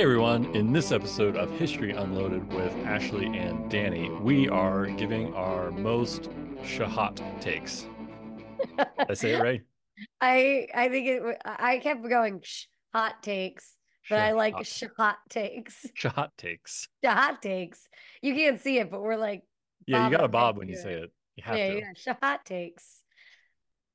Hey everyone, in this episode of History Unloaded with Ashley and Danny, we are giving our most shahat takes. Did I say it right? I I think it. I kept going hot takes, but I like Shahat. takes. Shahat takes. Shot takes. You can't see it, but we're like Yeah, you got to bob when you to say it. You have yeah, to. yeah. Shot takes.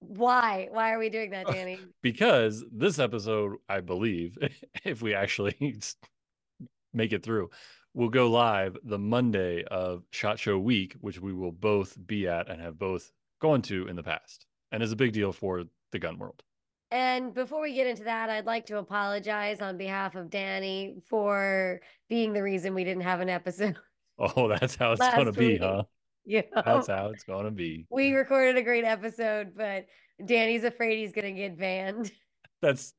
Why? Why are we doing that, uh, Danny? Because this episode, I believe, if we actually make it through, will go live the Monday of Shot Show Week, which we will both be at and have both gone to in the past, and is a big deal for the gun world. And before we get into that, I'd like to apologize on behalf of Danny for being the reason we didn't have an episode. Oh, that's how it's going to be, huh? You know? That's how it's going to be. we recorded a great episode, but Danny's afraid he's gonna get banned. That's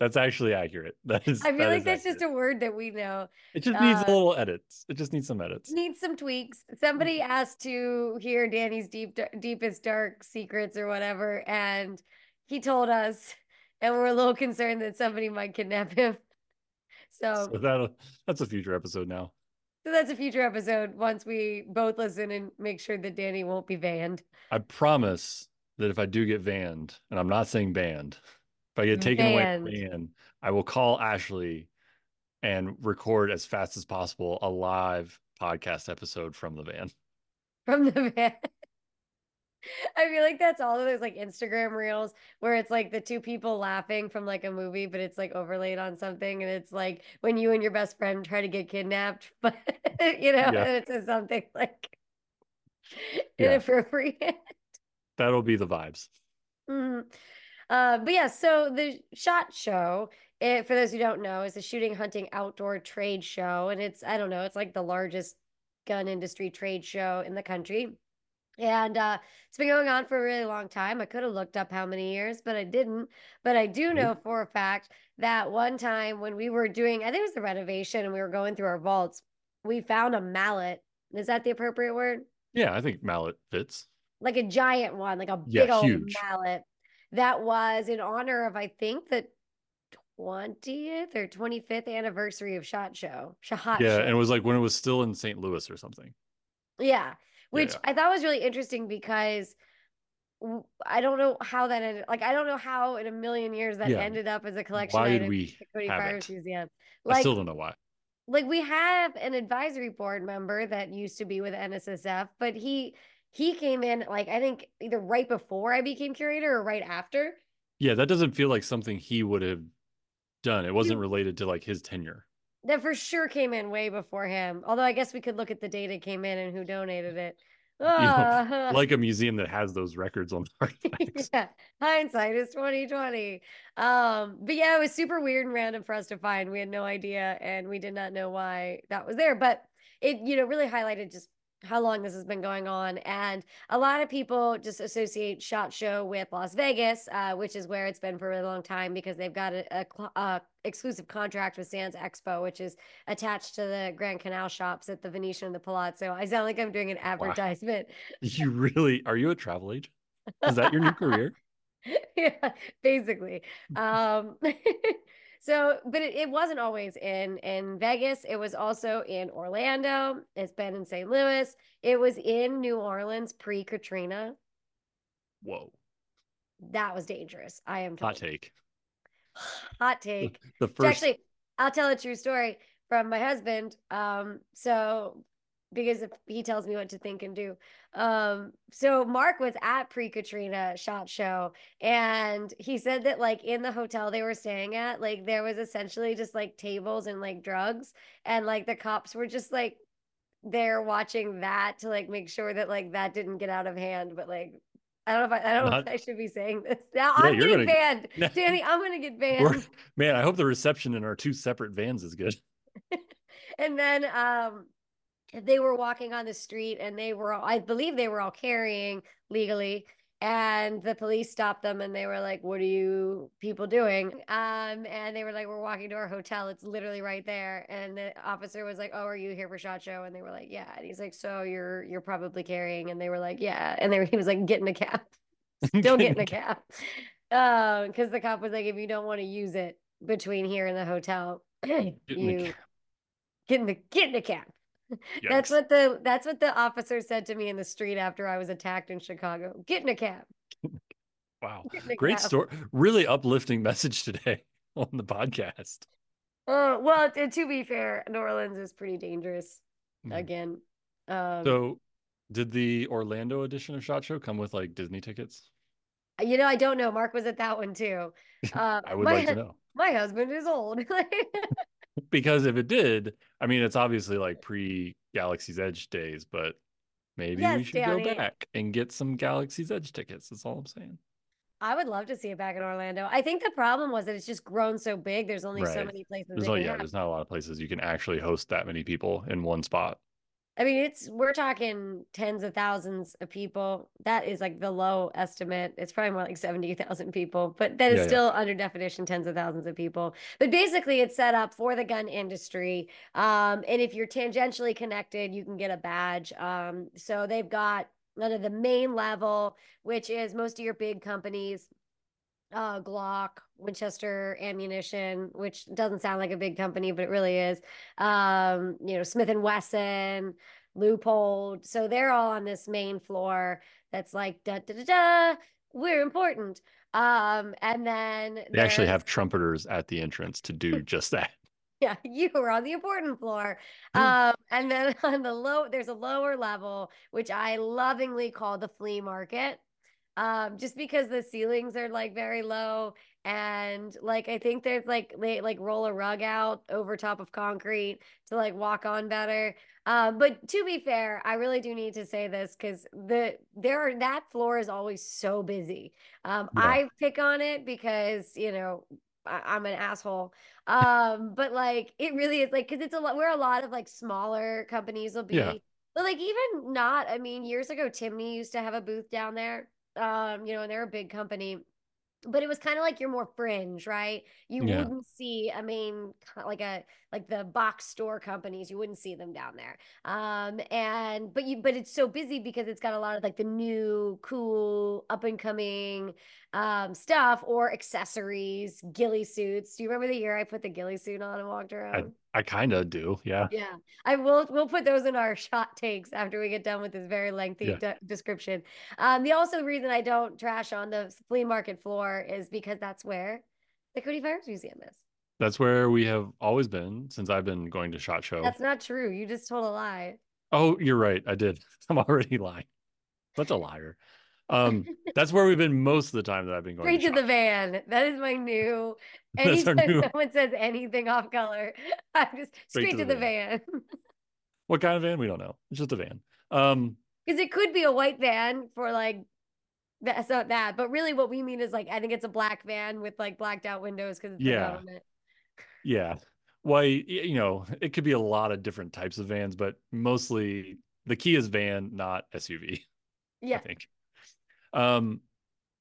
that's actually accurate. That is. I feel that like that's just a word that we know. It just needs uh, a little edits. It just needs some edits. Needs some tweaks. Somebody asked to hear Danny's deep, deepest dark secrets or whatever, and he told us, and we're a little concerned that somebody might kidnap him. So, So that that's a future episode now. So that's a future episode once we both listen and make sure that Danny won't be banned. I promise that if I do get banned, and I'm not saying banned, if I get taken away from Banned. ban, I will call Ashley and record as fast as possible a live podcast episode from the van. from the van. I feel like that's all of those like Instagram reels where it's like the two people laughing from like a movie, but it's like overlaid on something. And it's like when you and your best friend try to get kidnapped, but you know, Yeah. and it says something like Yeah. inappropriate. That'll be the vibes. Mhm. Uh, but yeah, so the SHOT Show, it, for those who don't know, is a shooting, hunting, outdoor trade show. And it's, I don't know, it's like the largest gun industry trade show in the country. And uh, it's been going on for a really long time. I could have looked up how many years, but I didn't. But I do know for a fact that one time when we were doing, I think it was the renovation and we were going through our vaults, we found a mallet. Is that the appropriate word? Yeah, I think mallet fits. like a giant one, like a Yeah, big old mallet that was in honor of, I think, the 20th or 25th anniversary of SHOT Show. SHOT Yeah, Show. and it was like when it was still in St. Louis or something. yeah, which yeah. I thought was really interesting because I don't know how that ended. Like, I don't know how in a million years that Yeah. ended up as a collection Why did we Cody have Fires it? Museum. I still don't know why. like we have an advisory board member that used to be with NSSF, but he he came in like I think either right before I became curator or right after. Yeah, that doesn't feel like something he would have done. It wasn't related to like his tenure. That for sure came in way before him. Although I guess we could look at the date it came in and who donated it. know, Ah. Like a museum that has those records on artifacts. yeah, hindsight is 2020. Um, but yeah, it was super weird and random for us to find. We had no idea and we did not know why that was there. But it, you know, really highlighted just how long this has been going on. And a lot of people just associate SHOT Show with Las Vegas, uh, which is where it's been for a really long time because they've got a, a, cl- uh exclusive contract with Sands Expo, which is attached to the Grand Canal shops at the Venetian and the Palazzo. I sound like I'm doing an advertisement. You really are you a travel agent? Is that your new career? yeah, basically. Um, so, but it, it wasn't always in in Vegas. It was also in Orlando. It's been in St. Louis. It was in New Orleans pre Katrina. Whoa. That was dangerous. I am Hot take. Hot take. The first Actually, I'll tell a true story from my husband. Um, so because if he tells me what to think and do. Um, so Mark was at pre-Katrina shot show and he said that like in the hotel they were staying at, like there was essentially just like tables and like drugs and like the cops were just like there watching that to like make sure that like that didn't get out of hand, but like I don't know if I, I don't know if I should be saying this. Now Yeah, I'm getting banned. Danny, I'm gonna get banned. Man, I hope the reception in our two separate vans is good. and then um they were walking on the street and they were all, I believe they were all carrying legally and the police stopped them and they were like what are you people doing? Um and they were like we're walking to our hotel. It's literally right there. And the officer was like oh are you here for shot show? And they were like yeah. And he's like so you're you're probably carrying and they were like yeah. And they were, he was like get in a cab. Still get in a cab. Um because the cop was like if you don't want to use it between here and the hotel Get in the you cab. get in the get in the cab. That's what the that's what the officer said to me in the street after I was attacked in Chicago. Get in a cab. Wow. A Great cab. story. Really uplifting message today on the podcast. Oh well, to be fair, New Orleans is pretty dangerous. Mhm. Again, um, So, did the Orlando edition of Shot Show come with like Disney tickets? you know, I don't know. Mark was at that one too. Uh, I would my like to know. My husband is old. Because if it did, I mean, it's obviously like pre Galaxy's Edge days, but maybe we should Danny. go back and get some Galaxy's Edge tickets. That's all I'm saying. I would love to see it back in Orlando. I think the problem was that it's just grown so big. There's only so many places. There's yeah, have. there's not a lot of places you can actually host that many people in one spot. I mean, it's we're talking tens of thousands of people. That is like the low estimate. It's probably more like 70,000 people, but that is Yeah, yeah. still under definition tens of thousands of people. But basically, it's set up for the gun industry. Um, and if you're tangentially connected, you can get a badge. Um, so they've got under the main level, which is most of your big companies, uh, Glock, Winchester Ammunition, which doesn't sound like a big company, but it really is. Um, you know, Smith and Wesson, Leupold. So they're all on this main floor that's like da da da da. We're important. Um, and then They actually have trumpeters at the entrance to do just that. yeah, you were on the important floor. Hmm. Um, and then on the low, there's a lower level, which I lovingly call the flea market. Um, just because the ceilings are like very low and like I think there's like they like roll a rug out over top of concrete to like walk on better. Um, but to be fair, I really do need to say this because the there are that floor is always so busy. Um, Yeah. I pick on it because you know I, I'm an asshole. Um, but like it really is like because it's a lot where a lot of like smaller companies will be. Yeah. But like even not, I mean, years ago, Timney used to have a booth down there. Um, you know, and they're a big company. But it was kind of like you're more fringe, right? You Yeah. wouldn't see, I mean, ki- like a like the box store companies, you wouldn't see them down there. Um, and but you but it's so busy because it's got a lot of like the new, cool, up and coming um stuff or accessories, ghillie suits. Do you remember the year I put the ghillie suit on and walked around? I kind of do. Yeah. Yeah, I will. We'll put those in our shot takes after we get done with this very lengthy Yeah. de- description. Um, the also reason I don't trash on the flea market floor is because that's where the Cody Firearms Museum is. That's where we have always been since I've been going to Shot Show. That's not true. You just told a lie. Oh, you're right. I did. I'm already lying. Such a liar. Um, that's where we've been most of the time that I've been going. Straight to the van. That is my new. Anytime new- someone says anything off color, I'm just straight, to, the, van. What kind of van? We don't know. It's just a van. Um, Because it could be a white van for like that's not that, but really what we mean is like I think it's a black van with like blacked out windows because Yeah. yeah. Why, you know, it could be a lot of different types of vans, but mostly the key is van, not SUV. Yeah, I think. Um,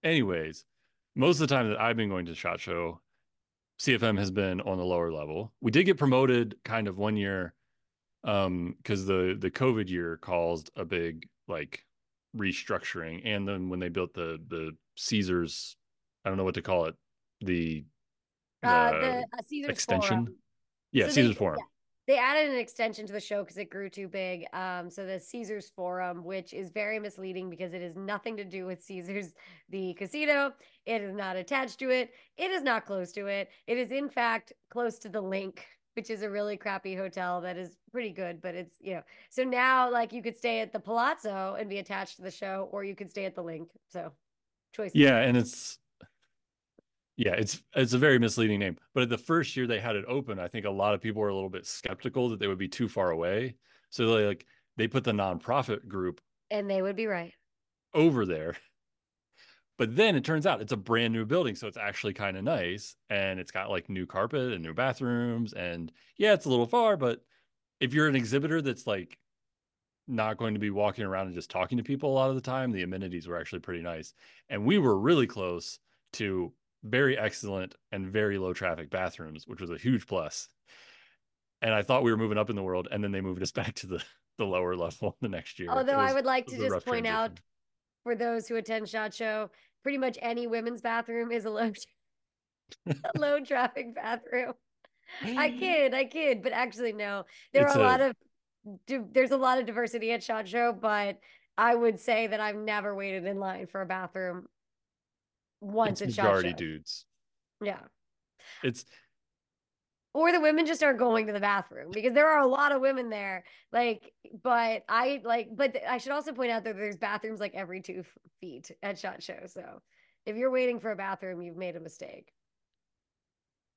anyways, most of the time that I've been going to Shot Show, CFM has been on the lower level. We did get promoted kind of one year, um, because the the COVID year caused a big like restructuring, and then when they built the the Caesars, I don't know what to call it, the Uh, the uh, Caesar's extension. Forum. yeah So they- Caesars Forum. yeah, They added an extension to the show because it grew too big. Um, so the Caesars Forum, which is very misleading because it has nothing to do with Caesars, the casino. It is not attached to it. It is not close to it. It is in fact close to the LINQ, which is a really crappy hotel that is pretty good, but it's you know. So now, like, you could stay at the Palazzo and be attached to the show, or you could stay at the LINQ. So, choice. Yeah, and it's yeah, it's it's a very misleading name. But at the first year they had it open, I think a lot of people were a little bit skeptical that they would be too far away. So they like they put the nonprofit group and they would be right. over there. But then it turns out it's a brand new building, so it's actually kind of nice and it's got like new carpet and new bathrooms and yeah, it's a little far, but if you're an exhibitor that's like not going to be walking around and just talking to people a lot of the time, the amenities were actually pretty nice. And we were really close to very excellent and very low traffic bathrooms, which was a huge plus. And I thought we were moving up in the world, and then they moved us back to the the lower level the next year. Although I would like to just point out for those who attend Shot Show, pretty much any women's bathroom is a low a low traffic bathroom. I kid, I kid, but actually no. There It's are a, lot a- of there's a lot of diversity at Shot Show, but I would say that I've never waited in line for a bathroom once It's majority dudes. Yeah. It's Or the women just aren't going to the bathroom because there are a lot of women there. Like, but I like, but I should also point out that there's bathrooms like every two feet at Shot Show. So if you're waiting for a bathroom, you've made a mistake.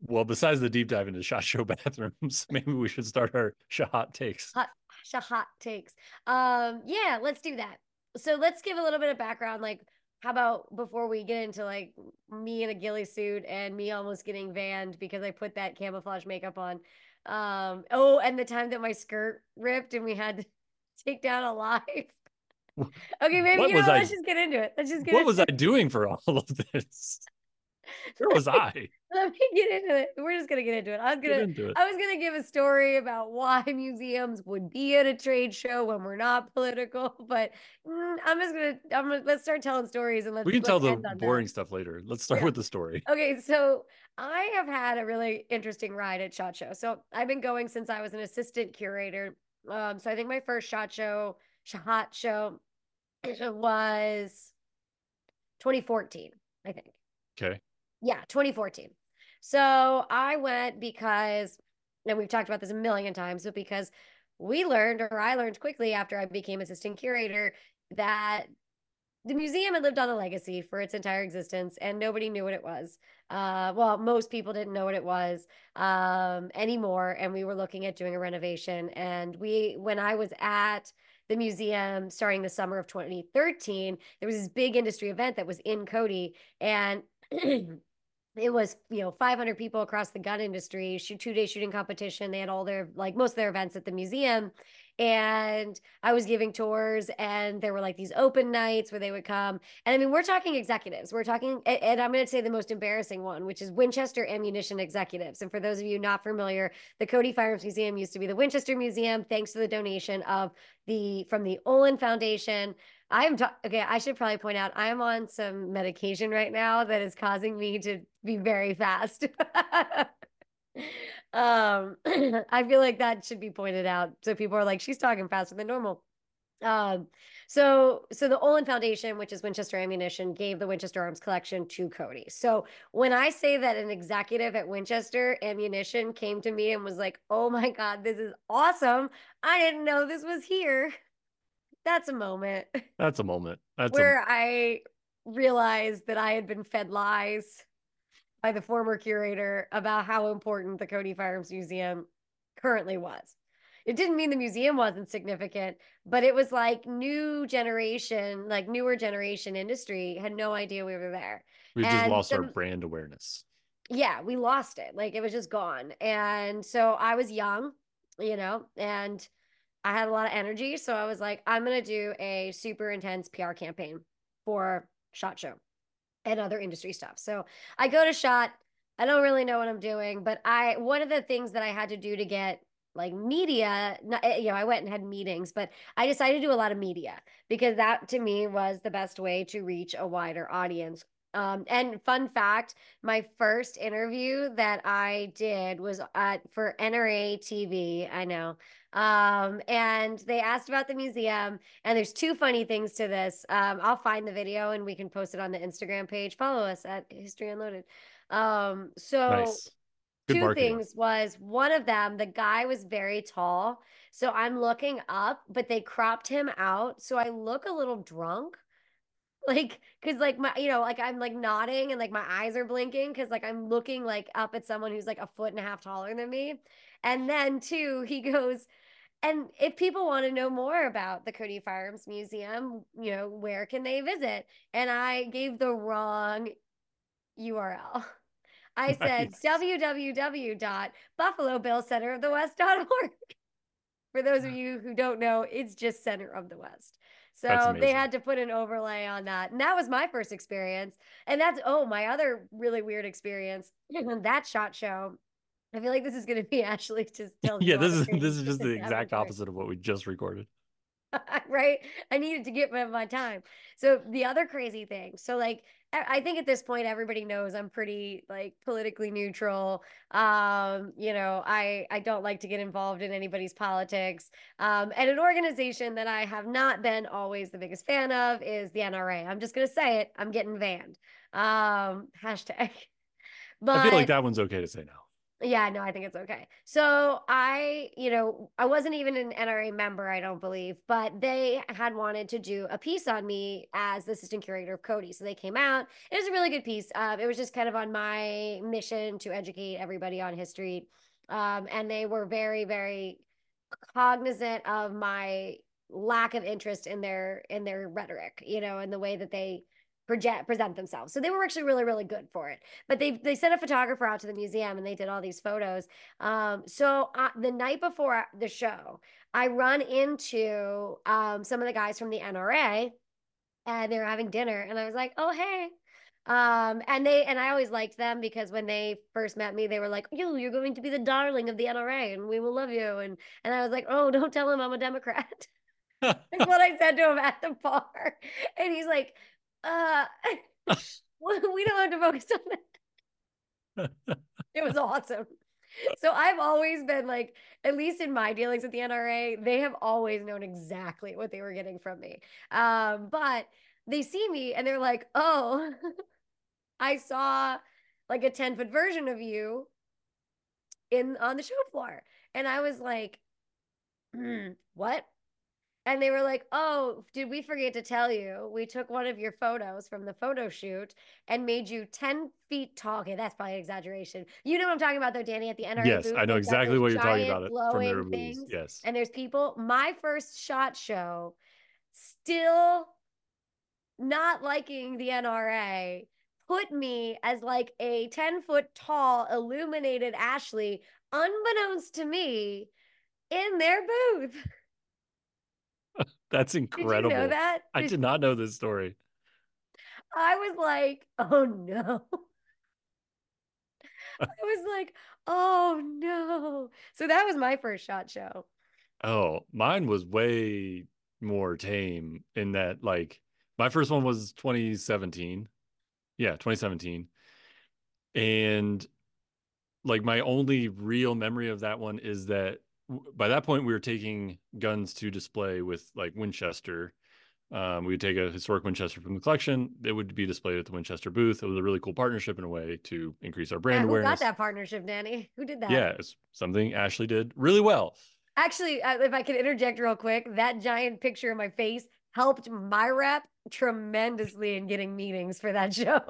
well, besides the deep dive into shot show bathrooms, maybe we should start our shot takes. hot sh- hot takes. Um, yeah, let's do that. So let's give a little bit of background. Like, how about before we get into like me in a ghillie suit and me almost getting vanned because I put that camouflage makeup on. Um, oh, and the time that my skirt ripped and we had to take down a live. okay, maybe What you know, I- let's just get into it. Let's just get What was I doing for all of this? Where was I? Let me get into it. We're just gonna get into it. I was gonna. I was going to give a story about why museums would be at a trade show when we're not political, but mm, I'm just going to I'm gonna, let's start telling stories and let's We can tell let's the end on that. boring stuff later. Let's start Yeah. with the story. Okay, so I have had a really interesting ride at Shot Show. So I've been going since I was an assistant curator. Um, so I think my first Shot Show, Shot Show, was 2014. I think. Okay. Yeah, 2014. So I went because, and we've talked about this a million times, but because we learned, or I learned quickly after I became assistant curator, that the museum had lived on a legacy for its entire existence and nobody knew what it was. Uh, well, most people didn't know what it was um, anymore. And we were looking at doing a renovation. And we, when I was at the museum starting the summer of 2013, there was this big industry event that was in Cody. And it was you know 500 people across the gun industry shoot two day shooting competition. They had all their like most of their events at the museum. And i was giving tours and there were like these open nights where they would come. And i mean we're talking executives. We're talking and, i'm going to say the most embarrassing one which is winchester ammunition executives. And for those of you not familiar the cody firearms museum used to be the winchester museum thanks to the donation of the from the olin foundation I am ta- okay. I should probably point out I am on some medication right now that is causing me to be very fast. um, I feel like that should be pointed out so people are like, she's talking faster than normal. Um, so so the Olin Foundation, which is Winchester Ammunition, gave the Winchester Arms Collection to Cody. So when I say that an executive at Winchester Ammunition came to me and was like, "Oh my God, this is awesome! I didn't know this was here." That's a moment That's a moment. That's where I realized that I had been fed lies by the former curator about how important the Cody Firearms Museum currently was. It didn't mean the museum wasn't significant, but it was like new generation, like newer generation industry had no idea we were there. a, we just and lost our brand awareness. Yeah, we lost it. Like it was just gone. And so I was young, you know, and I had a lot of energy. So I was like, I'm going to do a super intense PR campaign for SHOT Show and other industry stuff. So I go to SHOT. I don't really know what I'm doing, but I, one of the things that I had to do to get like media, not, eh, you know, I went and had meetings, but I decided to do a lot of media because that to me was the best way to reach a wider audience. Um, and fun fact, my first interview that I did was at for NRA TV. I know. Um, and they asked about the museum, and there's two funny things to this. Um, I'll find the video and we can post it on the Instagram page. Follow us at History Unloaded. Um, so Nice. Two marketing. things was one of them the guy was very tall so i'm looking up but they cropped him out so i look a little drunk like because like my you know like i'm like nodding and like my eyes are blinking because like i'm looking like up at someone who's like a foot and a half taller than me and then too he goes and if people want to know more about the Cody Firearms Museum, you know, where can they visit? And I gave the wrong URL. I said Nice. www.buffalobillcenterofthewest.org. For those of you who don't know, it's just Center of the West. So they had to put an overlay on that. And that was my first experience. And that's, oh, my other really weird experience, that shot show. I feel like this is going to be Ashley just tells Yeah, this is this is just the exact opposite of what we just recorded. right? I needed to get my, time. So the other crazy thing, so like I think at this point everybody knows I'm pretty like politically neutral. Um, you know, I I don't like to get involved in anybody's politics. Um, and an organization that I have not been always the biggest fan of is the NRA. I'm just gonna say it. I'm getting banned. Um, hashtag. But I feel like that one's okay to say now. Yeah, no, I think it's okay. So I, you know, I wasn't even an NRA member, I don't believe, but they had wanted to do a piece on me as the assistant curator of Cody. So they came out. It was a really good piece. Um, it was just kind of on my mission to educate everybody on history. Um, and they were very, very cognizant of my lack of interest in their in their rhetoric, you know, and the way that they project present themselves. So they were actually really really good for it. But they they sent a photographer out to the museum and they did all these photos. Um, so uh, the night before the show, I run into um, some of the guys from the NRA, and they were having dinner, and I was like, "Oh hey." Um, and they and I always liked them because when they first met me, they were like, "You, you're going to be the darling of the NRA, and we will love you." And and I was like, "Oh, don't tell him I'm a Democrat." That's what I said to him at the bar. And he's like, uh, we don't have to focus on that. it was awesome. So I've always been like, at least in my dealings with the NRA, they have always known exactly what they were getting from me. Um, but they see me and they're like, oh, I saw like a 10 foot version of you in on the show floor. And I was like, mm, what? And they were like, Oh, did we forget to tell you? We took one of your photos from the photo shoot and made you 10 feet tall. Okay, that's probably an exaggeration. You know what I'm talking about, though, Danny, at the NRA Yes, booth, I know exactly what you're talking about. It from their things, Yes. And there's people. My first shot show, still not liking the NRA, put me as like a 10 foot tall, illuminated Ashley, unbeknownst to me, in their booth. That's incredible. Did you know that? Did I did not know this story. I was like, oh no. I was like, oh no. So that was my first shot show. Oh, mine was way more tame in that like my first one was 2017. Yeah, 2017. And like my only real memory of that one is that by that point we were taking guns to display with like Winchester. Um, we would take a historic Winchester from the collection. It would be displayed at the Winchester booth. It was a really cool partnership in a way to increase our brand yeah, who awareness. Who got that partnership, Danny? Who did that? Yeah, it's something Ashley did really well. Actually, uh, if I could interject real quick, that giant picture of my face helped my rep tremendously in getting meetings for that show.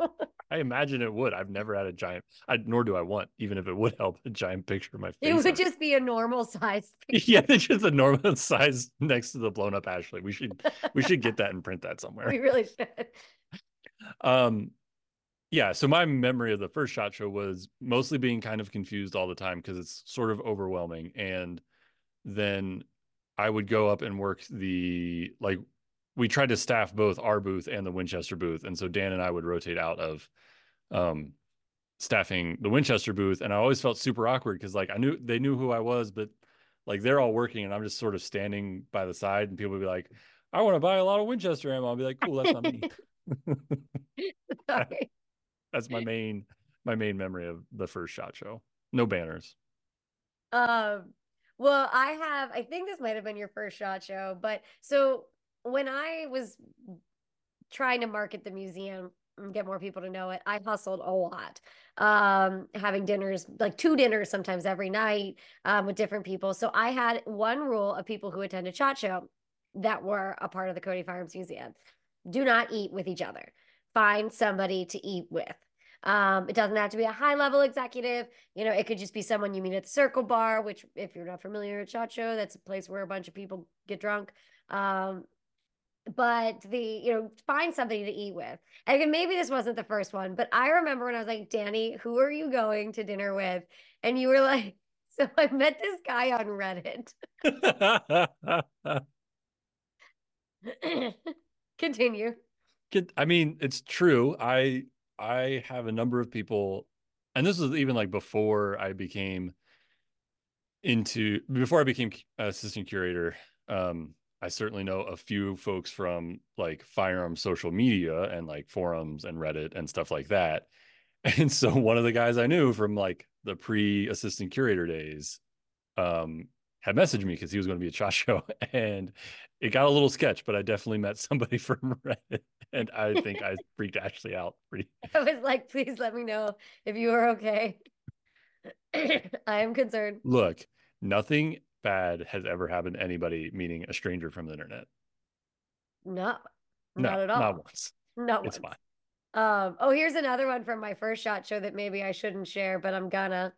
I imagine it would. I've never had a giant, I, nor do I want, even if it would help, a giant picture of my face. It would just be a normal size. Picture. Yeah, it's just a normal size next to the blown up Ashley. We should, we should get that and print that somewhere. We really should. Um, yeah. So my memory of the first shot show was mostly being kind of confused all the time because it's sort of overwhelming, and then I would go up and work the like we tried to staff both our booth and the Winchester booth, and so Dan and I would rotate out of um, staffing the Winchester booth, and I always felt super awkward because like I knew they knew who I was, but like they're all working, and I'm just sort of standing by the side, and people would be like, "I want to buy a lot of Winchester ammo." I'll be like, "Cool, that's not me." that's my main my main memory of the first shot show. No banners. Um. Well, I have. I think this might have been your first shot show, but so when I was trying to market the museum and get more people to know it, I hustled a lot. Um, having dinners, like two dinners sometimes every night um, with different people. So I had one rule of people who attended SHOT Show that were a part of the Cody Firearms Museum. Do not eat with each other. Find somebody to eat with. Um, it doesn't have to be a high level executive. You know, it could just be someone you meet at the Circle Bar, which, if you're not familiar with Shot Show, that's a place where a bunch of people get drunk. Um, but the you know find somebody to eat with. And maybe this wasn't the first one but i remember when i was like danny who are you going to dinner with? And you were like so i met this guy on reddit. Continue. I mean it's true. I i have a number of people and this was even like before i became into before i became assistant curator um I certainly know a few folks from like firearm social media and like forums and Reddit and stuff like that. And so one of the guys I knew from like the pre assistant curator days um, had messaged me because he was going to be at SHOT Show and it got a little sketch, but I definitely met somebody from Reddit and I think I freaked Ashley out pretty. I was like, please let me know if you are okay. I am concerned. Look, nothing bad has ever happened to anybody, meaning a stranger from the internet. No, No, not at all. not once. Not It's once. fine. Um, oh, here's another one from my first shot show that maybe I shouldn't share, but I'm gonna.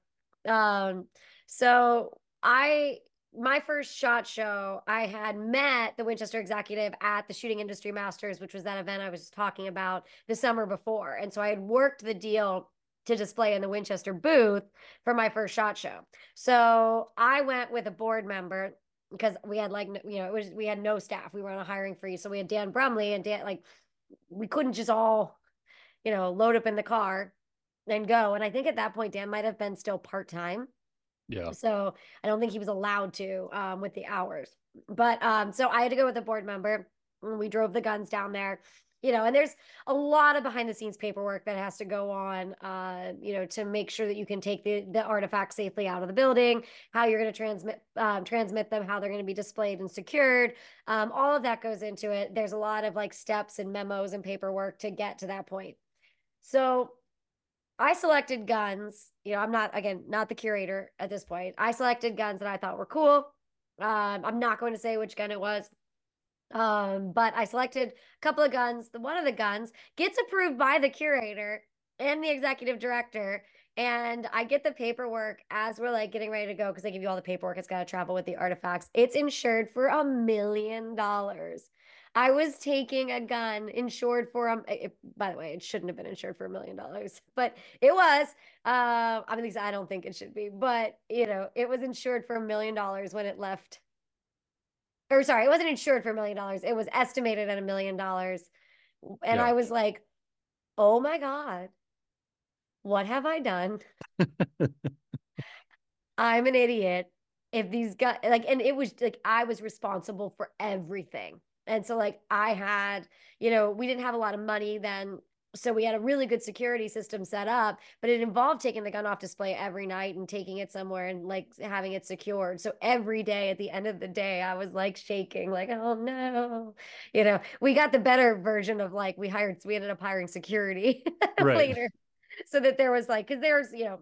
Um, so I my first shot show, I had met the Winchester executive at the Shooting Industry Masters, which was that event I was talking about the summer before. And so I had worked the deal to display in the Winchester booth for my first shot show. So I went with a board member because we had like you know it was we had no staff. We were on a hiring freeze, so we had Dan Brumley and Dan like we couldn't just all you know load up in the car and go. And I think at that point Dan might have been still part time. Yeah. So I don't think he was allowed to um, with the hours. But um, so I had to go with a board member. And we drove the guns down there, you know, and there's a lot of behind the scenes paperwork that has to go on, uh, you know, to make sure that you can take the, the artifacts safely out of the building, how you're going to transmit um, transmit them, how they're going to be displayed and secured. Um, all of that goes into it. There's a lot of like steps and memos and paperwork to get to that point. So I selected guns. You know, I'm not again not the curator at this point. I selected guns that I thought were cool. Um, I'm not going to say which gun it was. Um, but I selected a couple of guns. The one of the guns gets approved by the curator and the executive director. And I get the paperwork as we're like getting ready to go because they give you all the paperwork. It's got to travel with the artifacts. It's insured for a million dollars. I was taking a gun insured for um. It, by the way, it shouldn't have been insured for a million dollars, but it was. Uh, I mean, at least I don't think it should be, but you know, it was insured for a million dollars when it left. Or sorry, it wasn't insured for a million dollars. It was estimated at a million dollars, and Yeah. I was like, "Oh my god, what have I done?" I'm an idiot. If these guys like, and it was like I was responsible for everything. And so, like, I had, you know, we didn't have a lot of money then. So we had a really good security system set up, but it involved taking the gun off display every night and taking it somewhere and like having it secured. So every day at the end of the day, I was like shaking, like, oh no. You know, we got the better version of like, we hired, we ended up hiring security Right. later so that there was like, because there's, you know,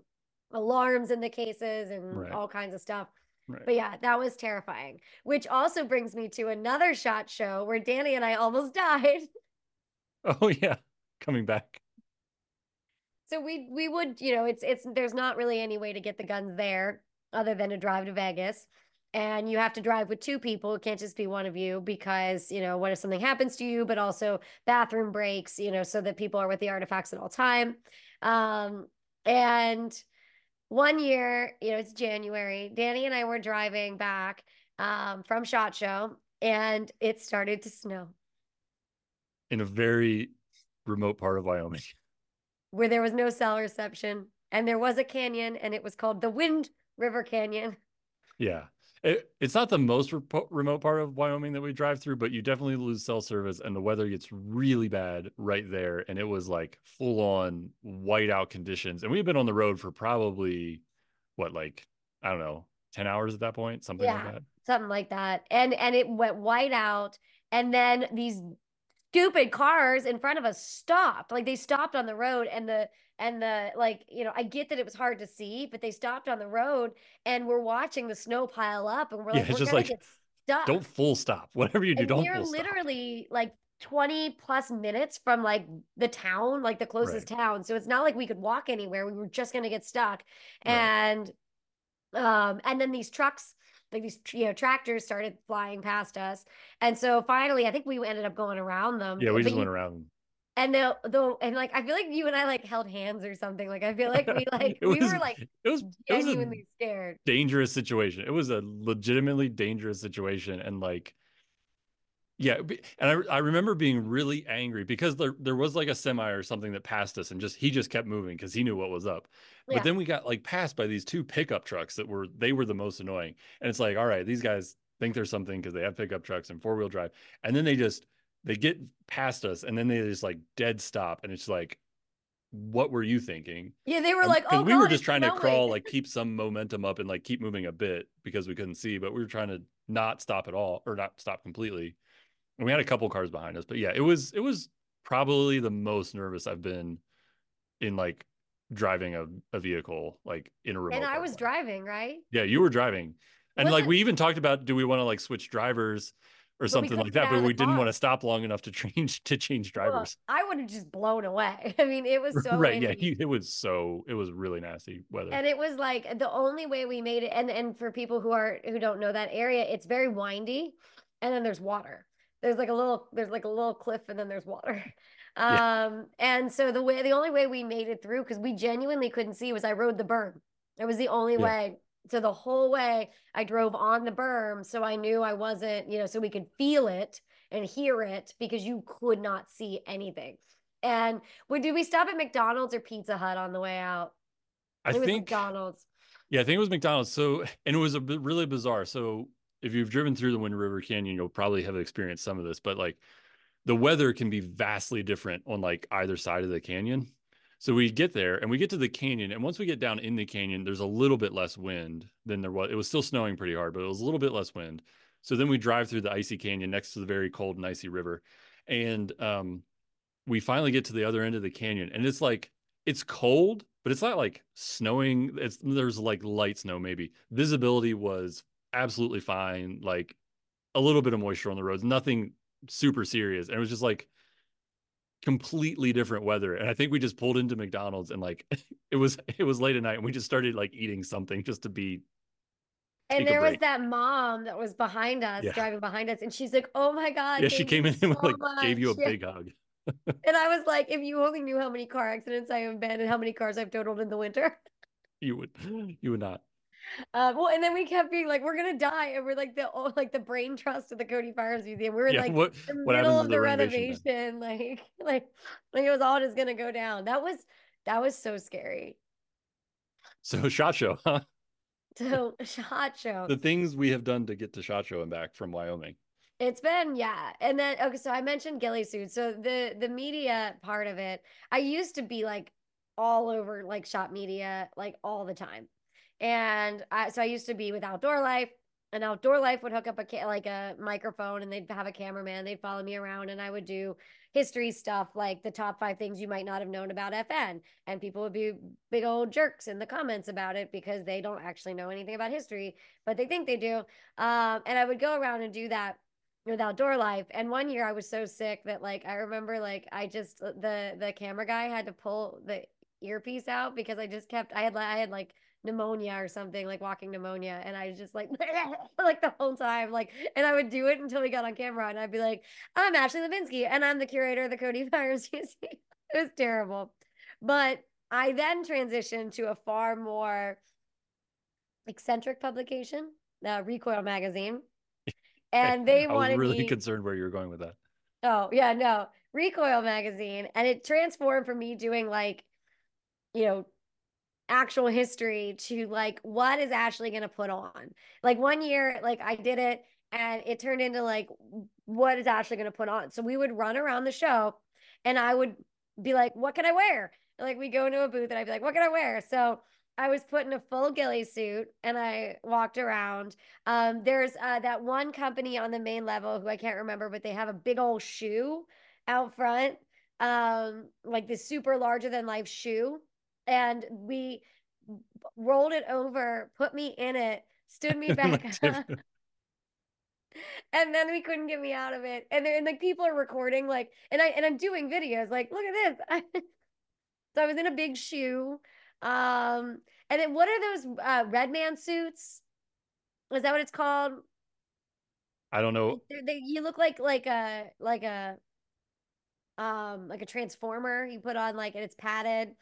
alarms in the cases and Right. all kinds of stuff. Right. But yeah, that was terrifying. Which also brings me to another shot show where Danny and I almost died. Oh yeah. Coming back. So we we would, you know, it's it's there's not really any way to get the guns there other than to drive to Vegas. And you have to drive with two people. It can't just be one of you because, you know, what if something happens to you, but also bathroom breaks, you know, so that people are with the artifacts at all time. Um, and one year, you know, it's January. Danny and I were driving back um, from Shot Show, and it started to snow in a very remote part of Wyoming. where there was no cell reception, and there was a canyon, and it was called the Wind River Canyon. Yeah. It, it's not the most repo- remote part of Wyoming that we drive through, but you definitely lose cell service and the weather gets really bad right there. And it was like full on whiteout conditions. And we've been on the road for probably what, like, I don't know, 10 hours at that point, something Yeah. like that. something like that. And and it went white out, and then these stupid cars in front of us stopped. Like they stopped on the road, and the and the like, you know, I get that it was hard to see, but they stopped on the road, and we're watching the snow pile up, and we're like, we're just gonna like, get stuck. Don't full stop. Whatever you do, and don't we're full stop. literally like 20 plus minutes from like the town, like the closest town. So it's not like we could walk anywhere. We were just gonna get stuck. Right. And um, and then these trucks, like these you know, tractors started flying past us. And so finally, I think we ended up going around them. Yeah, we But just you- went around. Them. And the the and like I feel like you and I like held hands or something. Like I feel like we like It we were like It was it was genuinely scared. dangerous situation. It was a legitimately dangerous situation, and like, yeah, and I I remember being really angry because there there was like a semi or something that passed us, and just he just kept moving because he knew what was up. But then we got like passed by these two pickup trucks that were they were the most annoying, and it's like, all right, these guys think there's something because they have pickup trucks and four wheel drive, and then they just they get past us and then they just like dead stop, and it's like, what were you thinking? Yeah, they were And- like, oh, we were just trying to crawl, like keep some momentum up and like keep moving a bit because we couldn't see, but we were trying to not stop at all or not stop completely. We had a couple cars behind us, but yeah, it was it was probably the most nervous I've been in like driving a, a vehicle like in a remote. and I was flight. driving, right? Yeah, you were driving. And Was like it- we even talked about do we want to like switch drivers or we something like that, but we didn't want to stop long enough to change to change Well, drivers. I would have just blown away. I mean, it was so right. Yeah, windy. he, it was so it was really nasty weather. and it was like the only way we made it and and for people who are who don't know that area it's very windy and then there's water there's like a little there's like a little cliff and then there's water Yeah. um and so the way the only way we made it through because we genuinely couldn't see was i rode the berm it was the only Yeah. way so the whole way i drove on the berm so i knew i wasn't you know so we could feel it and hear it because you could not see anything and we did we stop at mcdonald's or pizza hut on the way out I it was think McDonald's. Yeah, I think it was McDonald's. So, and it was a really bizarre. So, if you've driven through the Wind River Canyon, you'll probably have experienced some of this, but like the weather can be vastly different on like either side of the canyon. So we get there and we get to the canyon, and once we get down in the canyon, there's a little bit less wind than there was. It was still snowing pretty hard, but it was a little bit less wind. So then we drive through the icy canyon next to the very cold and icy river, and um, we finally get to the other end of the canyon, and it's like it's cold, but it's not like snowing. It's there's like light snow maybe. Visibility was absolutely fine, like a little bit of moisture on the roads, nothing super serious. And it was just like completely different weather. And I think we just pulled into McDonald's and like it was it was late at night and we just started like eating something just to be And there was that mom that was behind us, Yeah. driving behind us, and she's like, "Oh my god!" yeah, she came in and so like gave you a. Yeah. big hug. And I was like, "If you only knew how many car accidents I have been and how many cars I've totaled in the winter." You would you would not. Uh, well, and then we kept being like, "We're gonna die," and we're like the oh, like the brain trust of the Cody Firearms Museum. We were Yeah, like what the middle of the, the renovation? renovation, like like like it was all just gonna go down. That was that was so scary. So shot show, huh? So shot show. The things we have done to get to shot show and back from Wyoming. It's been yeah, and then okay, so I mentioned ghillie suits. So the the media part of it, I used to be like all over like shop media like all the time, and I so I used to be with Outdoor Life, and Outdoor Life would hook up a ca- like a microphone, and they'd have a cameraman. They'd follow me around, and I would do history stuff like the top five things you might not have known about FN, and people would be big old jerks in the comments about it because they don't actually know anything about history, but they think they do. Um, and I would go around and do that with outdoor life and one year i was so sick that like i remember like i just the the camera guy had to pull the earpiece out because i just kept i had i had like pneumonia or something like walking pneumonia and i was just like like the whole time like and i would do it until we got on camera and i'd be like i'm ashley Hlebinsky and i'm the curator of the cody fires museum it was terrible but i then transitioned to a far more eccentric publication uh, recoil magazine and they I was really me concerned where you were going with that. Oh, yeah, no. Recoil magazine. And it transformed from me doing like, you know, actual history to like, what is Ashley going to put on? Like one year, like I did it and it turned into like, what is Ashley going to put on? So we would run around the show and I would be like, what can I wear? Like we go into a booth and I'd be like, what can I wear? So I was put in a full ghillie suit and I walked around. Um, there's uh, that one company on the main level who I can't remember, but they have a big old shoe out front, um, like this super larger than life shoe. And we rolled it over, put me in it, stood me back up, and then we couldn't get me out of it. And then like people are recording, like, and I and I'm doing videos, like, look at this. so I was in a big shoe. Um, and then what are those uh red man suits? Is that what it's called? I don't know. They, you look like like a like a um like a transformer you put on like and it's padded.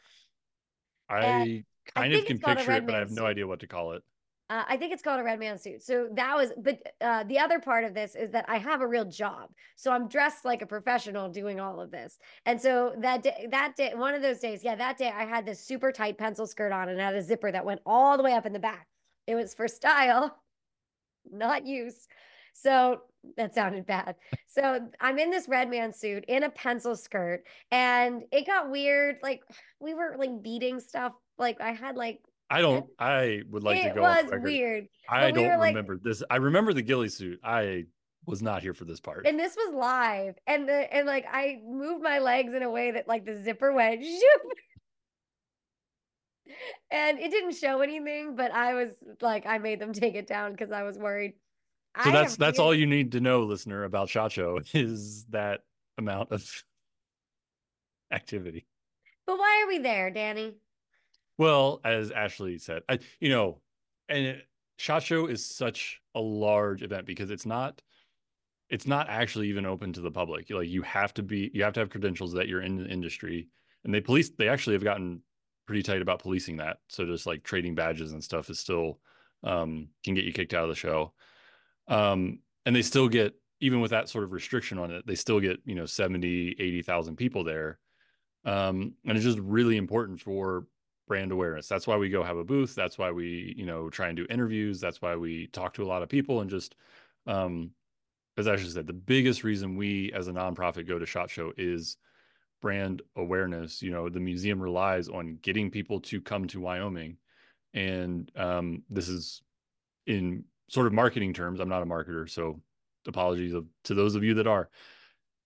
I kind of can it's called a picture it, but I have no suit. idea what to call it. Uh, I think it's called a red man suit. So that was, but uh, the other part of this is that I have a real job. So I'm dressed like a professional doing all of this. And so that day, that day, one of those days, yeah, that day I had this super tight pencil skirt on and had a zipper that went all the way up in the back. It was for style. not use. So that sounded bad. So I'm in this red man suit in a pencil skirt, and it got weird. Like we were like beating stuff. Like I had like I don't. I would like to go. off was weird. I we don't were, like- remember this. I remember the ghillie suit. I was not here for this part. And this was live, and the and like I moved my legs in a way that like the zipper went zoop. And it didn't show anything, but I was like, I made them take it down because I was worried. So I that's that's all you need to know, listener, about Show is that amount of activity. But why are we there, Danny? Well, as Ashley said, I you know, and it, Shot Show is such a large event because it's not it's not actually even open to the public. Like you have to be you have to have credentials that you're in the industry. And they police they actually have gotten pretty tight about policing that. So just like trading badges and stuff is still um can get you kicked out of the show. Um and they still get even with that sort of restriction on it, they still get, you know, 70, 80,000 people there. Um and it's just really important for brand awareness. That's why we go have a booth. That's why we, you know, try and do interviews. That's why we talk to a lot of people and just, um, as just said, the biggest reason we as a nonprofit go to Shot Show is brand awareness. You know, the museum relies on getting people to come to Wyoming, and um, this is in sort of marketing terms. I'm not a marketer, so apologies of, to those of you that are.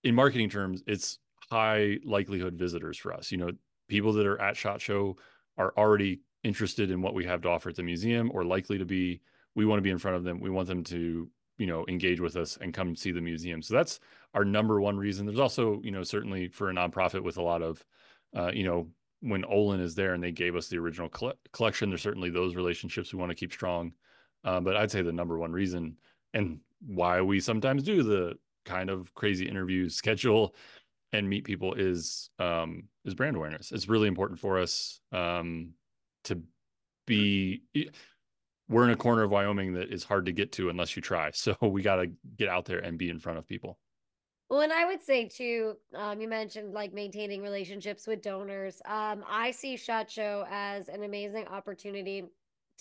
In marketing terms, it's high likelihood visitors for us. You know, people that are at Shot Show are already interested in what we have to offer at the museum or likely to be we want to be in front of them we want them to you know engage with us and come see the museum so that's our number one reason there's also you know certainly for a nonprofit with a lot of uh, you know when olin is there and they gave us the original coll- collection there's certainly those relationships we want to keep strong uh, but i'd say the number one reason and why we sometimes do the kind of crazy interview schedule and meet people is um is brand awareness. It's really important for us um to be we're in a corner of wyoming that is hard to get to unless you try. So we got to get out there and be in front of people. Well, and I would say too, um, you mentioned like maintaining relationships with donors. Um, I see Shot Show as an amazing opportunity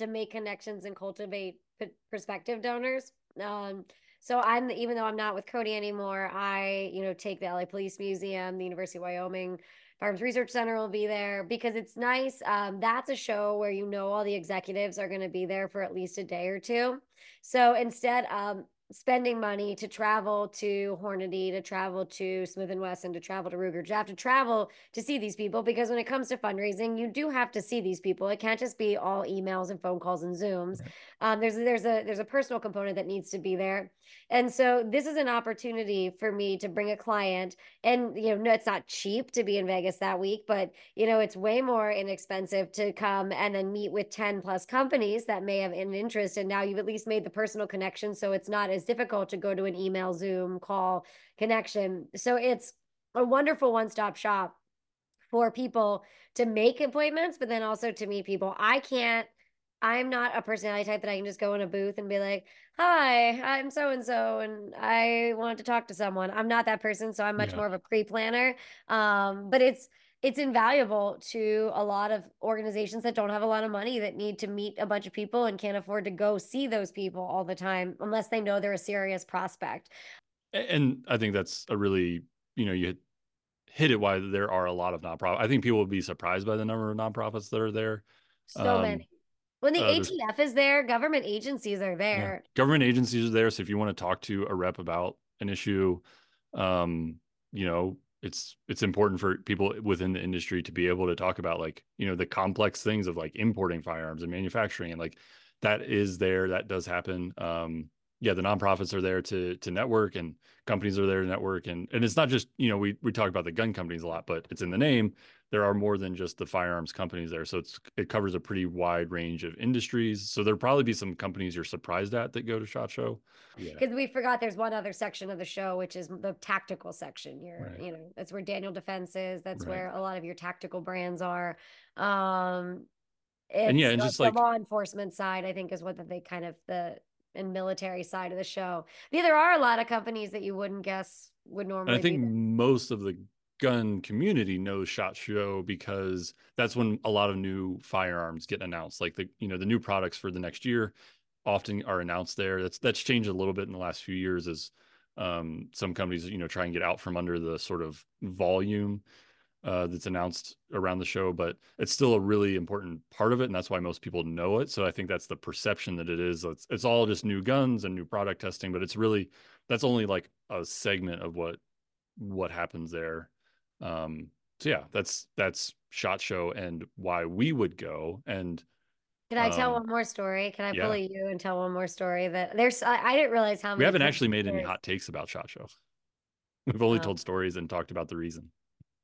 to make connections and cultivate p- prospective donors. Um, so I'm even though I'm not with Cody anymore, I you know take the LA Police Museum, the University of Wyoming Firearms Research Center will be there because it's nice. Um, that's a show where you know all the executives are going to be there for at least a day or two. So instead, um, spending money to travel to Hornady, to travel to Smith and Wesson, to travel to Ruger. You have to travel to see these people because when it comes to fundraising, you do have to see these people. It can't just be all emails and phone calls and Zooms. Right. Um, there's there's a there's a personal component that needs to be there. And so this is an opportunity for me to bring a client and you know, no, it's not cheap to be in Vegas that week, but you know, it's way more inexpensive to come and then meet with 10 plus companies that may have an interest. And now you've at least made the personal connection. So it's not as difficult to go to an email, Zoom, call connection. So it's a wonderful one stop shop for people to make appointments, but then also to meet people. I can't, I'm not a personality type that I can just go in a booth and be like, hi, I'm so and so, and I want to talk to someone. I'm not that person. So I'm much Yeah. more of a pre planner. Um, but it's, it's invaluable to a lot of organizations that don't have a lot of money that need to meet a bunch of people and can't afford to go see those people all the time unless they know they're a serious prospect. And i think that's a really you know you hit, it why there are a lot of nonprofits. i think people would be surprised by the number of nonprofits that are there So Um, many. When the uh, ATF is there, government agencies are Yeah. there. Government agencies are there. So if you want to talk to a rep about an issue, um, you know, it's it's important for people within the industry to be able to talk about like, you know, the complex things of like importing firearms and manufacturing and like that is there. That does happen. Um, yeah, the nonprofits are there to to network and companies are there to network and and it's not just, you know, we we talk about the gun companies a lot, but it's in the name. There are more than just the firearms companies there. So it's it covers a pretty wide range of industries. So there'll probably be some companies you're surprised at that go to SHOT Show. Yeah. Because we forgot there's one other section of the show, which is the tactical section. You're, Right. you know, that's where Daniel Defense is. That's Right. where a lot of your tactical brands are. Um, And yeah, it's and the- just the like- law enforcement side, I think, is what they kind of the and military side of the show. Yeah, there are a lot of companies that you wouldn't guess would And normally. I think most of the gun community knows SHOT Show because that's when a lot of new firearms get announced, like the you know the new products for the next year. often are announced there. That's that's changed a little bit in the last few years as um, some companies, you know, try and get out from under the sort of volume uh, that's announced around the show, but it's still a really important part of it, and that's why most people know it. So I think that's the perception that it is. It's, it's all just new guns and new product testing, but it's really that's only like a segment of what what happens there. Um, so yeah, that's that's Shot Show and why we would go. And can I tell um, one more story? Can I yeah. bully you and tell one more story that there's I, I didn't realize how many we haven't actually made any hot takes about Shot Show. We've only oh. told stories and talked about the reason.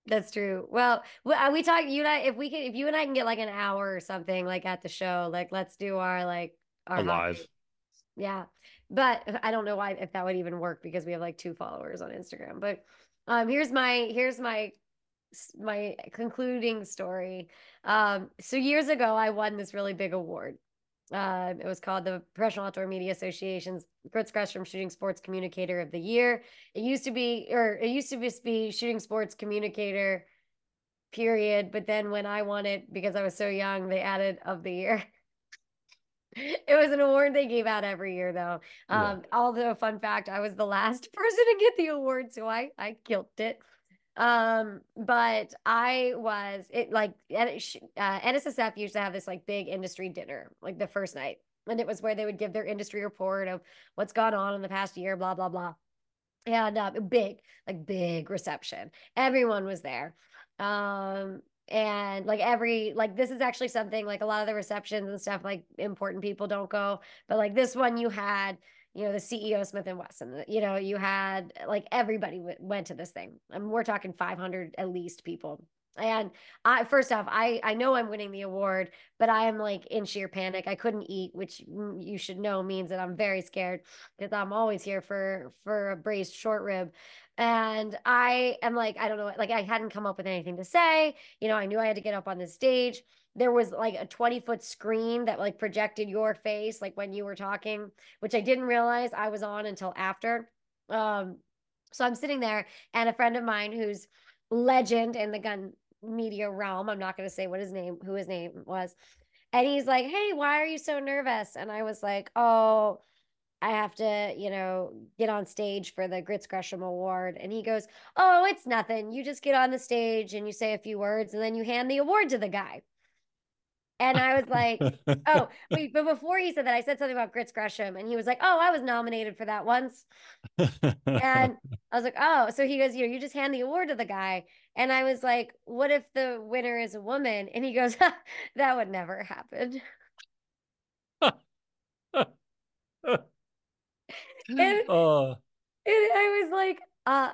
That's true. Well, uh, we talk you and I if we can if you and I can get like an hour or something like at the show, like let's do our like our live. Yeah. But I don't know why if that would even work because we have like two followers on Instagram. But um here's my here's my my concluding story. Um so years ago I won this really big award. Uh, it was called the Professional Outdoor Media Association's Grits Gresham Shooting Sports Communicator of the Year. It used to be, or it used to just be Shooting Sports Communicator, period. But then when I won it, because I was so young, they added of the year. it was an award they gave out every year, though. Um, yeah. Although, fun fact, I was the last person to get the award, so I I killed it. Um, but I was it like uh, NSSF used to have this like big industry dinner like the first night, and it was where they would give their industry report of what's gone on in the past year, blah blah blah, and uh, big like big reception. Everyone was there. Um, and like every like this is actually something like a lot of the receptions and stuff like important people don't go but like this one you had you know the ceo smith and wesson uh, you know you had like everybody w- went to this thing I mean, we're talking 500 at least people and I first off, I I know I'm winning the award, but I am like in sheer panic. I couldn't eat, which you should know means that I'm very scared because I'm always here for for a braised short rib. And I am like, I don't know, like I hadn't come up with anything to say. You know, I knew I had to get up on the stage there was like a 20 foot screen that like projected your face like when you were talking which i didn't realize i was on until after um so i'm sitting there and a friend of mine who's legend in the gun media realm i'm not going to say what his name who his name was and he's like hey why are you so nervous and i was like oh I have to, you know, get on stage for the Grits Gresham Award. And he goes, Oh, it's nothing. You just get on the stage and you say a few words and then you hand the award to the guy. And I was like, oh, wait, but before he said that, I said something about Grits Gresham. And he was like, oh, I was nominated for that once. and I was like, oh, so he goes, you know, you just hand the award to the guy. And I was like, what if the winner is a woman? And he goes, that would never happen. and, uh. and I was like, uh,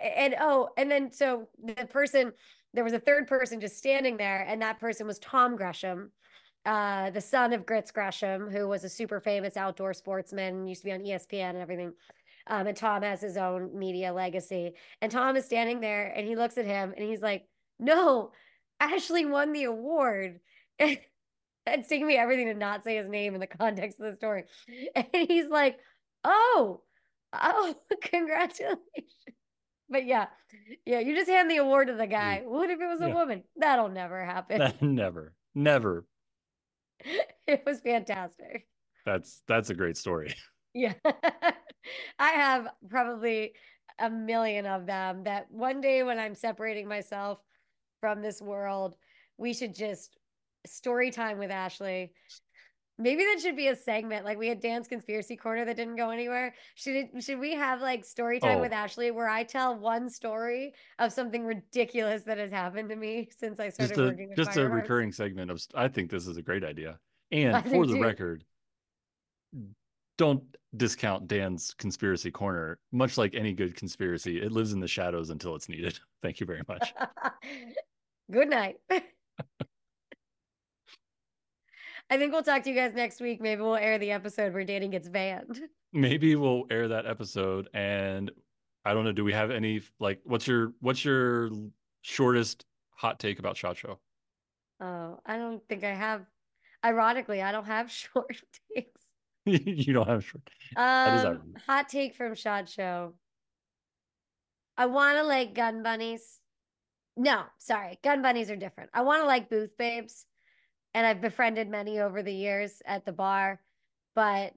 and oh, and then so the person there was a third person just standing there, and that person was Tom Gresham, uh, the son of Grits Gresham, who was a super famous outdoor sportsman, used to be on ESPN and everything. Um, and Tom has his own media legacy. And Tom is standing there and he looks at him and he's like, No, Ashley won the award. it's taking me everything to not say his name in the context of the story. And he's like, Oh, oh, congratulations but yeah, yeah, you just hand the award to the guy. Mm. What if it was a yeah. woman? That'll never happen. never, never. it was fantastic. That's that's a great story. Yeah, I have probably a million of them. That one day when I'm separating myself from this world, we should just story time with Ashley Maybe that should be a segment. Like we had Dan's conspiracy corner that didn't go anywhere. Should it should we have like story time oh. with Ashley where I tell one story of something ridiculous that has happened to me since I started just a, working with just Firearms? a recurring segment of I think this is a great idea. And for the too. record, don't discount Dan's conspiracy corner. Much like any good conspiracy, it lives in the shadows until it's needed. Thank you very much. Good night. I think we'll talk to you guys next week. Maybe we'll air the episode where Danny gets banned. Maybe we'll air that episode and I don't know. Do we have any like what's your what's your shortest hot take about Shot Show? Oh, I don't think I have. Ironically, I don't have short takes. you don't have short. Um, hot take from Shot Show. I want to like gun bunnies. No, sorry, gun bunnies are different. I want to like booth babes and I've befriended many over the years at the bar. but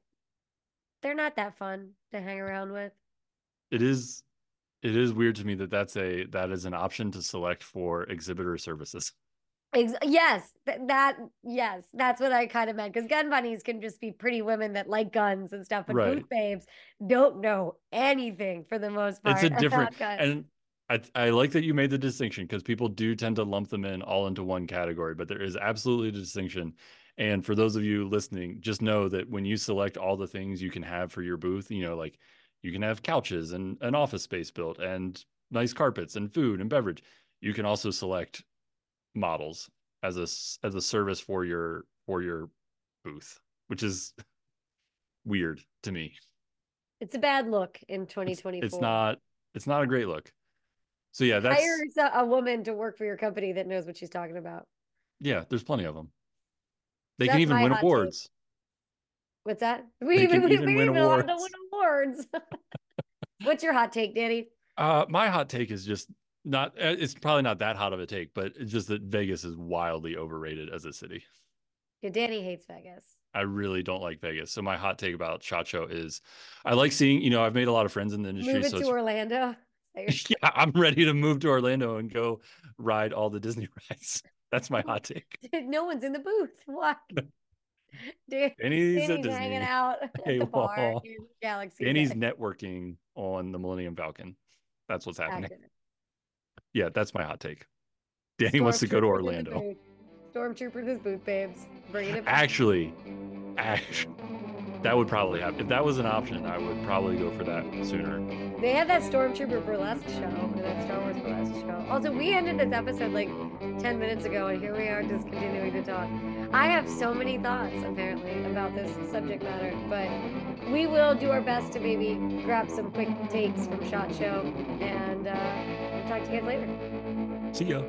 they're not that fun to hang around with. It is it is weird to me that that's a that is an option to select for exhibitor services. Ex- yes, th- that yes, that's what I kind of meant because gun bunnies can just be pretty women that like guns and stuff, but Right. booth babes don't know anything for the most part. It's a different guns. and I I like that you made the distinction because people do tend to lump them in all into one category, but there is absolutely a distinction. And for those of you listening, just know that when you select all the things you can have for your booth, you know, like you can have couches and an office space built and nice carpets and food and beverage. You can also select models as a as a service for your for your booth, which is weird to me. it's a bad look in It's, 2024. it's not it's not a great look. So yeah, that's hire so- a woman to work for your company that knows what she's talking about. yeah, there's plenty of them. They That's can even win hot take. awards. What's that? We can we, even we win even allowed to awards. win awards. What's your hot take, Danny? Uh, my hot take is just not. uh, It's probably not that hot of a take, but it's just that Vegas is wildly overrated as a city. Yeah, Danny hates Vegas. I really don't like Vegas. So my hot take about Show is, I like seeing. You know, I've made a lot of friends in the industry. Move it so to Orlando. Yeah, I'm ready to move to Orlando and go ride all the Disney rides. That's my hot take. no one's in the booth. Why? Dan- Danny's, Danny's hanging out at the bar in Galaxy. Danny's networking on the Millennium Falcon. That's what's happening. Yeah, that's my hot take. Danny wants to go to Stormtroopers in the Orlando. Stormtroopers booth babes. Bringing it back. Actually, actually, that would probably happen. If that was an option, I would probably go for that sooner. They had that Stormtrooper burlesque show or that Star Wars burlesque show. Also, we ended this episode like 10 minutes ago, and here we are just continuing to talk. I have so many thoughts, apparently, about this subject matter, but we will do our best to maybe grab some quick takes from SHOT Show, and uh, we'll talk to you guys later. See ya.